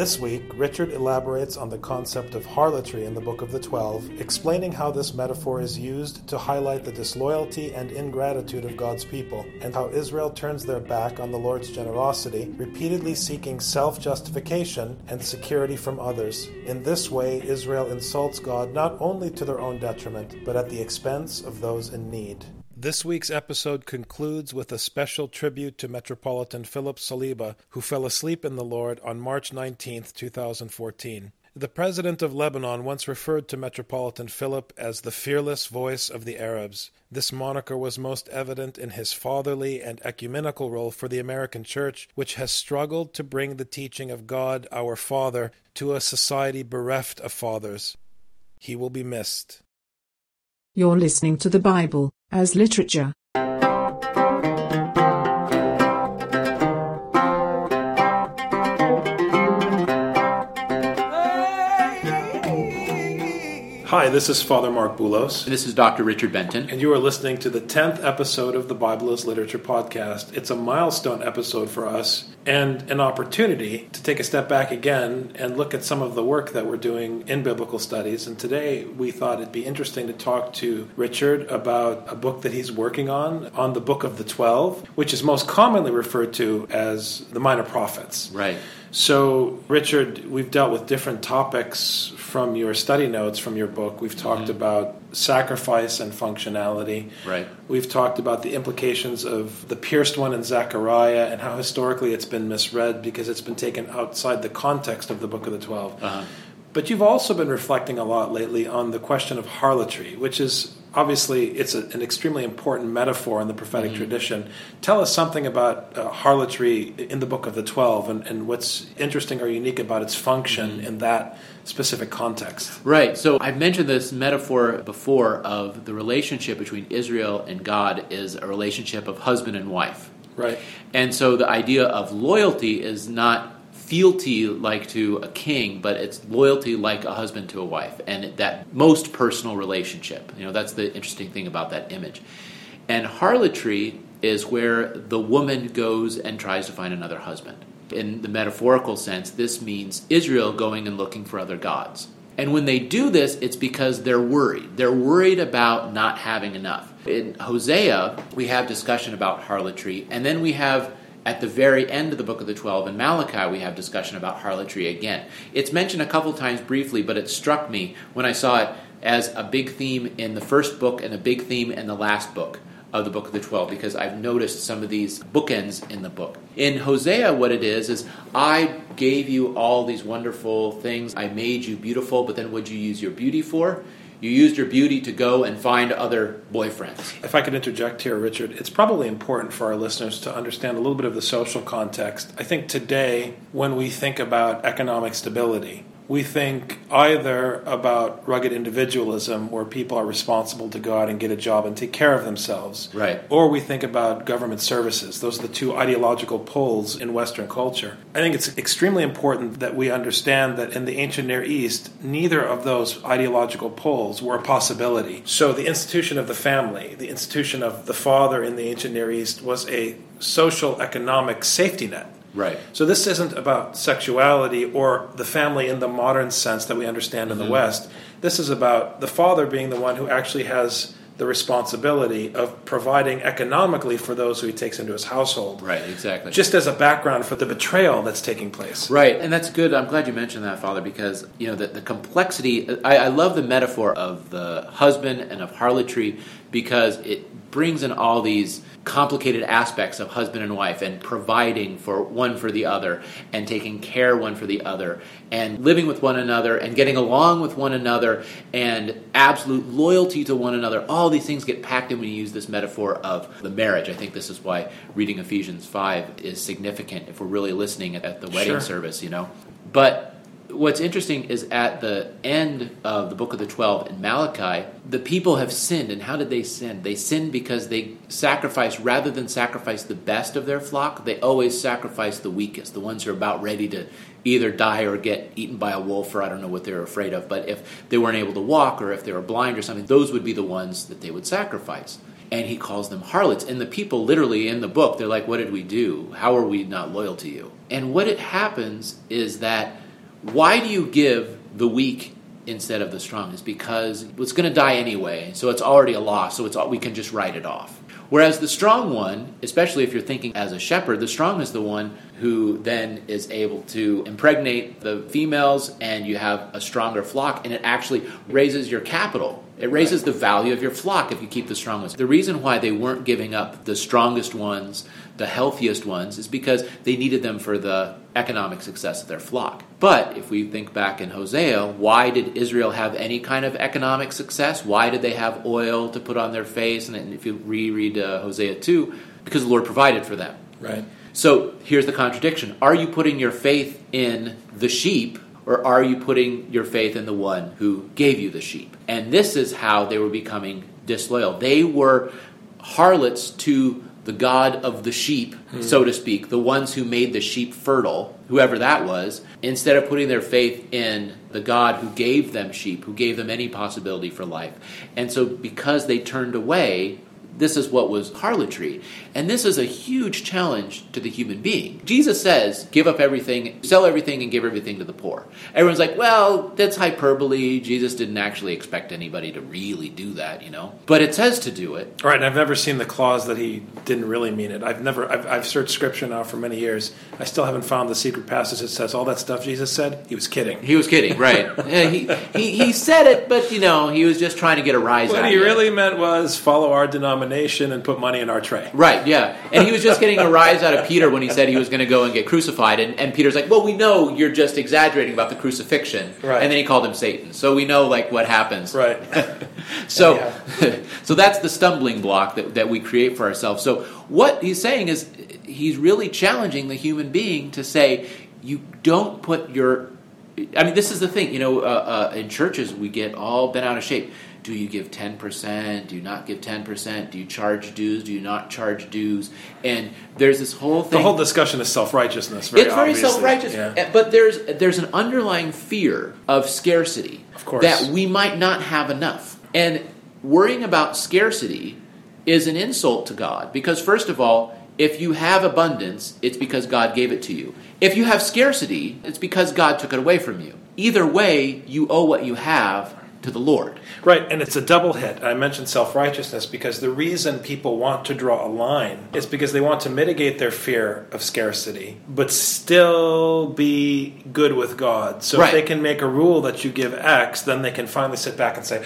This week, Richard elaborates on the concept of harlotry in the Book of the Twelve, explaining how this metaphor is used to highlight the disloyalty and ingratitude of God's people, and how Israel turns their back on the Lord's generosity, repeatedly seeking self justification and security from others. In this way, Israel insults God not only to their own detriment, but at the expense of those in need. This week's episode concludes with a special tribute to Metropolitan Philip Saliba, who fell asleep in the Lord on March 19, 2014. The president of Lebanon once referred to Metropolitan Philip as the fearless voice of the Arabs. This moniker was most evident in his fatherly and ecumenical role for the American Church, which has struggled to bring the teaching of God, our Father, to a society bereft of fathers. He will be missed. You're listening to the Bible as literature. This is Father Marc Boulos. This is Dr. Richard Benton. And you are listening to the 10th episode of the Bible as Literature podcast. It's a milestone episode for us and an opportunity to take a step back again and look at some of the work that we're doing in biblical studies. And today we thought it'd be interesting to talk to Richard about a book that he's working on, on the Book of the Twelve, which is most commonly referred to as the Minor Prophets. Right. So, Richard, we've dealt with different topics from your study notes from your book. We've talked mm-hmm. about sacrifice and functionality. Right. We've talked about the implications of the pierced one in Zechariah and how historically it's been misread because it's been taken outside the context of the Book of the 12 uh-huh. But you've also been reflecting a lot lately on the question of harlotry, which is obviously it's a, an extremely important metaphor in the prophetic mm-hmm. tradition. Tell us something about uh, harlotry in the Book of the Twelve, and, and, what's interesting or unique about its function mm-hmm. in that specific context. Right. So I've mentioned this metaphor before of the relationship between Israel and God is a relationship of husband and wife. Right. And so the idea of loyalty is not fealty like to a king, but it's loyalty like a husband to a wife, and that most personal relationship. You know, that's the interesting thing about that image. And harlotry is where the woman goes and tries to find another husband. In the metaphorical sense, this means Israel going and looking for other gods. And when they do this, it's because they're worried. They're worried about not having enough. In Hosea, we have discussion about harlotry, and then we have at the very end of the book of the 12 in Malachi, we have discussion about harlotry again. It's mentioned a couple times briefly, but it struck me when I saw it as a big theme in the first book and a big theme in the last book of the book of the 12 because I've noticed some of these bookends in the book. In Hosea, what it is, is I gave you all these wonderful things. I made you beautiful, but then what'd you use your beauty for? You used your beauty to go and find other boyfriends. If I could interject here, Richard, it's probably important for our listeners to understand a little bit of the social context. I think today, when we think about economic stability, we think either about rugged individualism where people are responsible to go out and get a job and take care of themselves. Right. Or we think about government services. Those are the two ideological poles in Western culture. I think it's extremely important that we understand that in the ancient Near East, neither of those ideological poles were a possibility. So the institution of the family, the institution of the father in the ancient Near East was a social economic safety net Right. So this isn't about sexuality or the family in the modern sense that we understand mm-hmm. in the mm-hmm. West. This is about the father being the one who actually has the responsibility of providing economically for those who he takes into his household. Right, exactly. Just as a background for the betrayal that's taking place. Right, and that's good. I'm glad you mentioned that, Father, because you know the, the complexity. I, I love the metaphor of the husband and of harlotry because it brings in all these complicated aspects of husband and wife and providing for one for the other and taking care one for the other and living with one another and getting along with one another and absolute loyalty to one another. All these things get packed in when you use this metaphor of the marriage. I think this is why reading ephesians 5 is significant if we're really listening at the wedding sure. service you know. But what's interesting is at the end of the book of the 12 in Malachi, the people have sinned. And how did they sin? They sinned because they sacrificed, rather than sacrifice the best of their flock, they always sacrifice the weakest, the ones who are about ready to either die or get eaten by a wolf, or I don't know what they're afraid of. But if they weren't able to walk or if they were blind or something, those would be the ones that they would sacrifice. And he calls them harlots. And the people, literally in the book, they're like, What did we do? How are we not loyal to you? And what it happens is that why do you give the weak instead of the strong? Is because it's going to die anyway, so it's already a loss, so it's we can just write it off. Whereas the strong one, especially if you're thinking as a shepherd, the strong is the one who then is able to impregnate the females and you have a stronger flock and it actually raises your capital. It raises the value of your flock if you keep the strong ones. The reason why they weren't giving up the strongest ones, the healthiest ones, is because they needed them for the economic success of their flock. But if we think back in Hosea, why did Israel have any kind of economic success? Why did they have oil to put on their face? And if you reread uh, Hosea 2, because the Lord provided for them. Right. So here's the contradiction Are you putting your faith in the sheep? Or are you putting your faith in the one who gave you the sheep? And this is how they were becoming disloyal. They were harlots to the God of the sheep, hmm. so to speak, the ones who made the sheep fertile, whoever that was, instead of putting their faith in the God who gave them sheep, who gave them any possibility for life. And so, because they turned away, this is what was harlotry. And this is a huge challenge to the human being. Jesus says, give up everything, sell everything, and give everything to the poor. Everyone's like, well, that's hyperbole. Jesus didn't actually expect anybody to really do that, you know? But it says to do it. Right, and I've never seen the clause that he didn't really mean it. I've never, I've, I've searched scripture now for many years. I still haven't found the secret passage that says all that stuff Jesus said. He was kidding. He was kidding, right. yeah, he, he, he said it, but, you know, he was just trying to get a rise what out What he really meant was follow our denomination and put money in our tray. Right. Yeah. And he was just getting a rise out of Peter when he said he was going to go and get crucified. And, and Peter's like, well, we know you're just exaggerating about the crucifixion. Right. And then he called him Satan. So we know, like, what happens. Right. so, so that's the stumbling block that, that we create for ourselves. So what he's saying is he's really challenging the human being to say, you don't put your I mean, this is the thing. You know, uh, uh, in churches, we get all bent out of shape do you give 10%? Do you not give 10%? Do you charge dues? Do you not charge dues? And there's this whole thing. The whole discussion is self righteousness. It's very self righteous. Yeah. But there's, there's an underlying fear of scarcity. Of course. That we might not have enough. And worrying about scarcity is an insult to God because, first of all, if you have abundance, it's because God gave it to you. If you have scarcity, it's because God took it away from you. Either way, you owe what you have to the Lord. Right, and it's a double hit. I mentioned self righteousness because the reason people want to draw a line is because they want to mitigate their fear of scarcity, but still be good with God. So right. if they can make a rule that you give X, then they can finally sit back and say,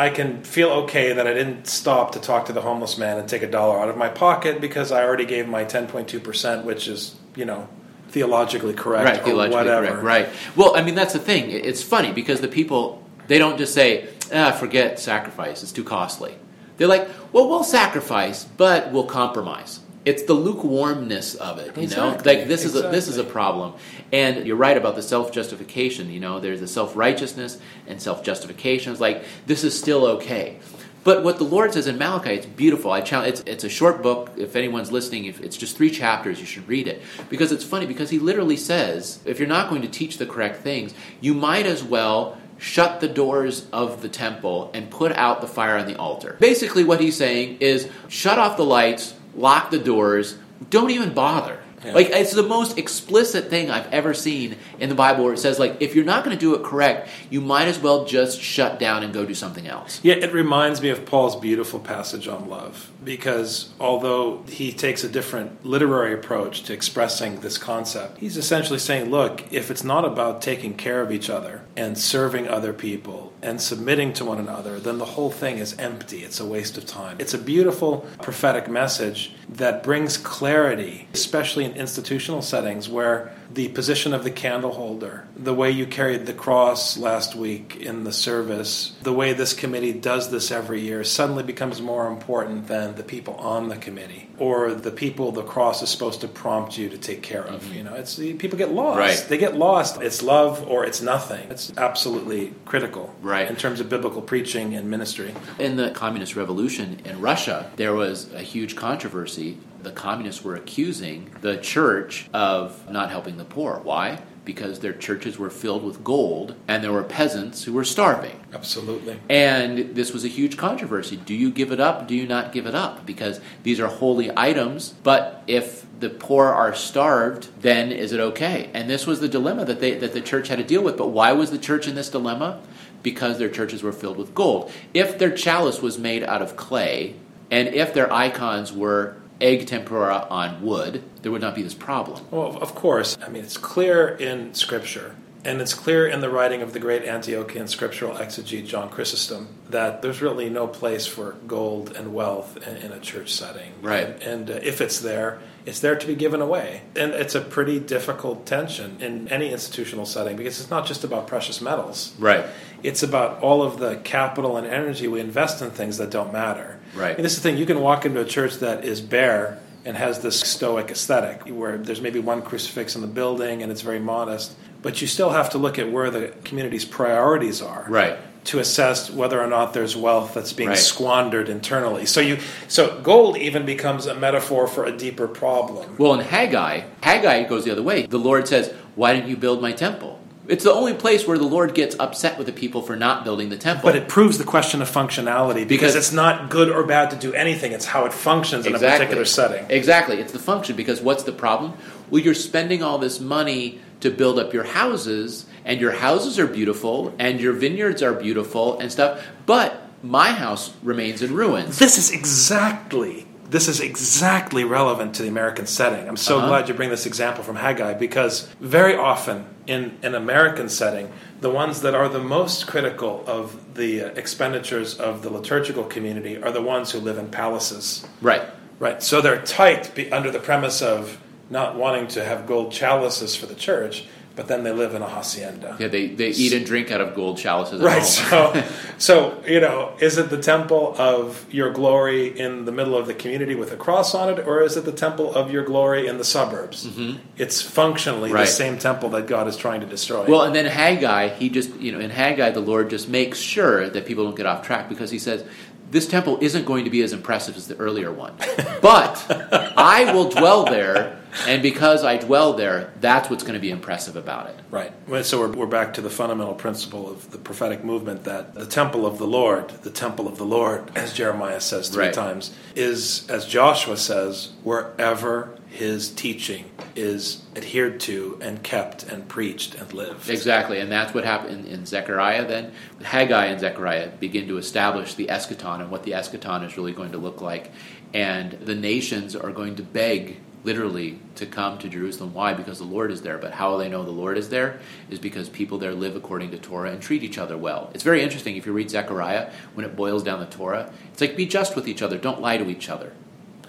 I can feel okay that I didn't stop to talk to the homeless man and take a dollar out of my pocket because I already gave my 10.2%, which is, you know, theologically correct right, theologically whatever. Correct, right. Well, I mean, that's the thing. It's funny because the people, they don't just say, ah, forget sacrifice, it's too costly. They're like, well, we'll sacrifice, but we'll compromise. It's the lukewarmness of it, you exactly. know. Like this exactly. is a, this is a problem, and you're right about the self justification. You know, there's the self righteousness and self justification. It's like this is still okay. But what the Lord says in Malachi, it's beautiful. I challenge, it's, it's a short book. If anyone's listening, if it's just three chapters, you should read it. Because it's funny, because he literally says, if you're not going to teach the correct things, you might as well shut the doors of the temple and put out the fire on the altar. Basically, what he's saying is shut off the lights, lock the doors, don't even bother. Yeah. Like it's the most explicit thing I've ever seen in the Bible where it says like if you're not going to do it correct, you might as well just shut down and go do something else. Yeah, it reminds me of Paul's beautiful passage on love because although he takes a different literary approach to expressing this concept, he's essentially saying, look, if it's not about taking care of each other and serving other people and submitting to one another, then the whole thing is empty. It's a waste of time. It's a beautiful prophetic message that brings clarity, especially in institutional settings where the position of the candle holder, the way you carried the cross last week in the service, the way this committee does this every year suddenly becomes more important than the people on the committee or the people the cross is supposed to prompt you to take care of. Mm-hmm. You know, it's people get lost. Right. They get lost. It's love or it's nothing. It's absolutely critical. Right. In terms of biblical preaching and ministry. In the communist revolution in Russia, there was a huge controversy the communists were accusing the church of not helping the poor. Why? because their churches were filled with gold and there were peasants who were starving. Absolutely. And this was a huge controversy. Do you give it up? Do you not give it up? Because these are holy items, but if the poor are starved, then is it okay? And this was the dilemma that they that the church had to deal with. But why was the church in this dilemma? Because their churches were filled with gold. If their chalice was made out of clay, and if their icons were egg tempera on wood, there would not be this problem. Well, of course. I mean, it's clear in Scripture, and it's clear in the writing of the great Antiochian scriptural exegete John Chrysostom that there's really no place for gold and wealth in, in a church setting. Right. And, and uh, if it's there, it's there to be given away. And it's a pretty difficult tension in any institutional setting because it's not just about precious metals. Right. It's about all of the capital and energy we invest in things that don't matter. Right. And this is the thing you can walk into a church that is bare and has this stoic aesthetic where there's maybe one crucifix in the building and it's very modest, but you still have to look at where the community's priorities are. Right. To assess whether or not there's wealth that's being Right. squandered internally. So you so gold even becomes a metaphor for a deeper problem. Well, in Haggai, Haggai goes the other way. The Lord says, Why didn't you build my temple? It's the only place where the Lord gets upset with the people for not building the temple. But it proves the question of functionality because Because- it's not good or bad to do anything. It's how it functions in a particular setting. Exactly. It's the function because what's the problem? Well, you're spending all this money to build up your houses, and your houses are beautiful, and your vineyards are beautiful and stuff, but my house remains in ruins. This is exactly this is exactly relevant to the American setting. I'm so Uh-huh. glad you bring this example from Haggai because very often in an American setting, the ones that are the most critical of the uh, expenditures of the liturgical community are the ones who live in palaces. Right. Right. So they're tight under the premise of not wanting to have gold chalices for the church, but then they live in a hacienda. Yeah, they, they eat and drink out of gold chalices. Right. So, so you know, is it the temple of your glory in the middle of the community with a cross on it, or is it the temple of your glory in the suburbs? Mm-hmm. It's functionally Right. the same temple that God is trying to destroy. Well, and then Haggai, he just, you know, in Haggai, the Lord just makes sure that people don't get off track because he says, this temple isn't going to be as impressive as the earlier one. But I will dwell there, and because I dwell there, that's what's going to be impressive about it. Right. So we're, we're back to the fundamental principle of the prophetic movement that the temple of the Lord, the temple of the Lord, as Jeremiah says three Right. times, is, as Joshua says, wherever his teaching is adhered to and kept and preached and lived. Exactly, and that's what happened in, in Zechariah then. Haggai and Zechariah begin to establish the eschaton and what the eschaton is really going to look like. And the nations are going to beg, literally, to come to Jerusalem. Why? Because the Lord is there. But how they know the Lord is there is because people there live according to Torah and treat each other well. It's very interesting if you read Zechariah, when it boils down the Torah, it's like be just with each other, don't lie to each other.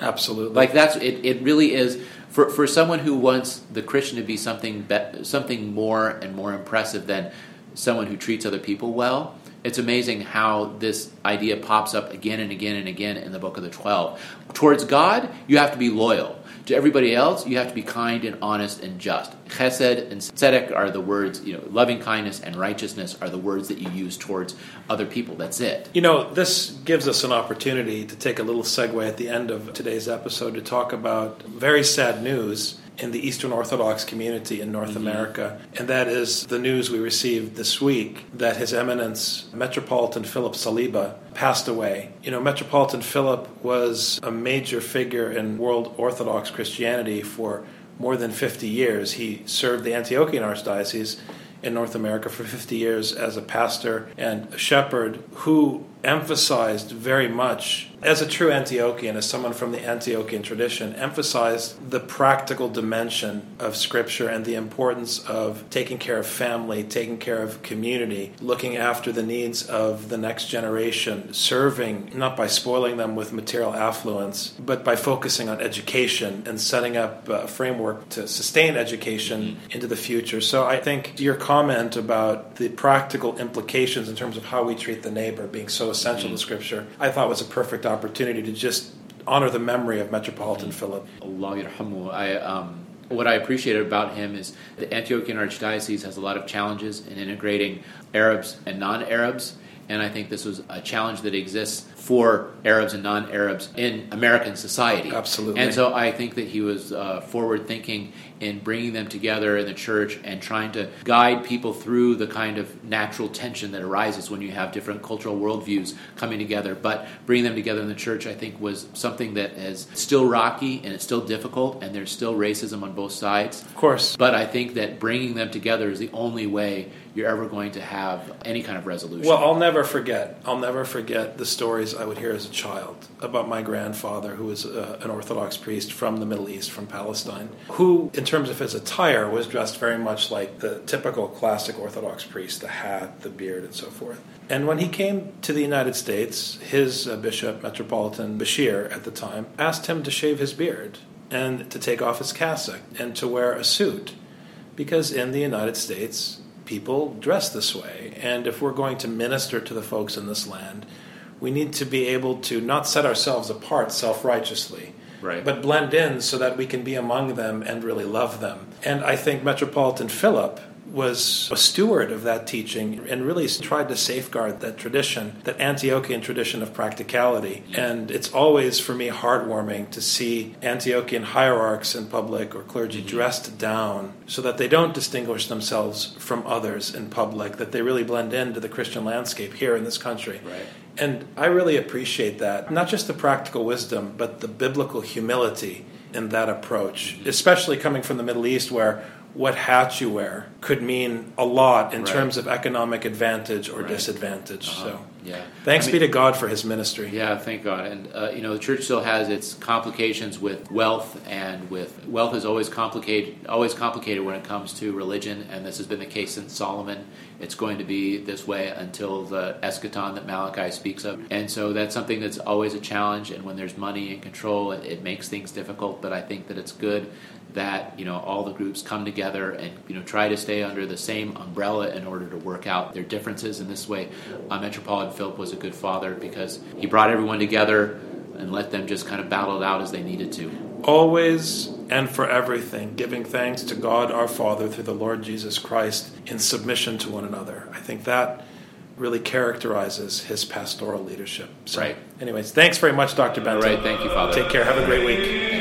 Absolutely. Like that's it. It really is for for someone who wants the Christian to be something be, something more and more impressive than someone who treats other people well. It's amazing how this idea pops up again and again and again in the book of the Twelve. Towards God, you have to be loyal. To everybody else, you have to be kind and honest and just. Chesed and tzedek are the words, you know, loving kindness and righteousness are the words that you use towards other people. That's it. You know, this gives us an opportunity to take a little segue at the end of today's episode to talk about very sad news in the Eastern Orthodox community in North mm-hmm. America. And that is the news we received this week that His Eminence Metropolitan Philip Saliba passed away. You know, Metropolitan Philip was a major figure in world Orthodox Christianity for more than 50 years. He served the Antiochian Archdiocese in North America for 50 years as a pastor and a shepherd who emphasized very much, as a true Antiochian, as someone from the Antiochian tradition, emphasized the practical dimension of Scripture and the importance of taking care of family, taking care of community, looking after the needs of the next generation, serving not by spoiling them with material affluence, but by focusing on education and setting up a framework to sustain education mm-hmm. into the future. So I think your comment about the practical implications in terms of how we treat the neighbor being so essential to Scripture, I thought was a perfect opportunity to just honor the memory of Metropolitan Philip. Allah yarhamu. I um, what I appreciated about him is the Antiochian Archdiocese has a lot of challenges in integrating Arabs and non-Arabs, and I think this was a challenge that exists for Arabs and non-Arabs in American society. Absolutely. And so I think that he was uh, forward thinking in bringing them together in the church and trying to guide people through the kind of natural tension that arises when you have different cultural worldviews coming together. But bringing them together in the church, I think, was something that is still rocky and it's still difficult, and there's still racism on both sides. Of course. But I think that bringing them together is the only way you're ever going to have any kind of resolution. Well, I'll never forget. I'll never forget the stories I would hear as a child about my grandfather, who was uh, an Orthodox priest from the Middle East, from Palestine, who, in terms of his attire, was dressed very much like the typical classic Orthodox priest the hat, the beard, and so forth. And when he came to the United States, his uh, bishop, Metropolitan Bashir at the time, asked him to shave his beard and to take off his cassock and to wear a suit. Because in the United States, people dress this way. And if we're going to minister to the folks in this land, we need to be able to not set ourselves apart self righteously, Right. but blend in so that we can be among them and really love them. And I think Metropolitan Philip was a steward of that teaching and really tried to safeguard that tradition, that Antiochian tradition of practicality. And it's always, for me, heartwarming to see Antiochian hierarchs in public or clergy mm-hmm. dressed down so that they don't distinguish themselves from others in public, that they really blend into the Christian landscape here in this country. Right. And I really appreciate that. Not just the practical wisdom, but the biblical humility in that approach, mm-hmm. especially coming from the Middle East where what hat you wear could mean a lot in Right. terms of economic advantage or Right. disadvantage. Uh-huh. So, yeah. thanks I be to God for his ministry. Yeah, thank God. And uh, you know, the church still has its complications with wealth, and with wealth is always complicated, always complicated when it comes to religion. And this has been the case since Solomon. It's going to be this way until the eschaton that Malachi speaks of. And so that's something that's always a challenge. And when there's money and control, it, it makes things difficult. But I think that it's good that you know all the groups come together and you know try to stay under the same umbrella in order to work out their differences in this way uh, metropolitan philip was a good father because he brought everyone together and let them just kind of battle it out as they needed to Always and for everything, giving thanks to God our Father through the Lord Jesus Christ in submission to one another. I think that really characterizes his pastoral leadership. So, Right. anyways, thanks very much, Dr. all Benton. right thank you father Take care. Have a great week.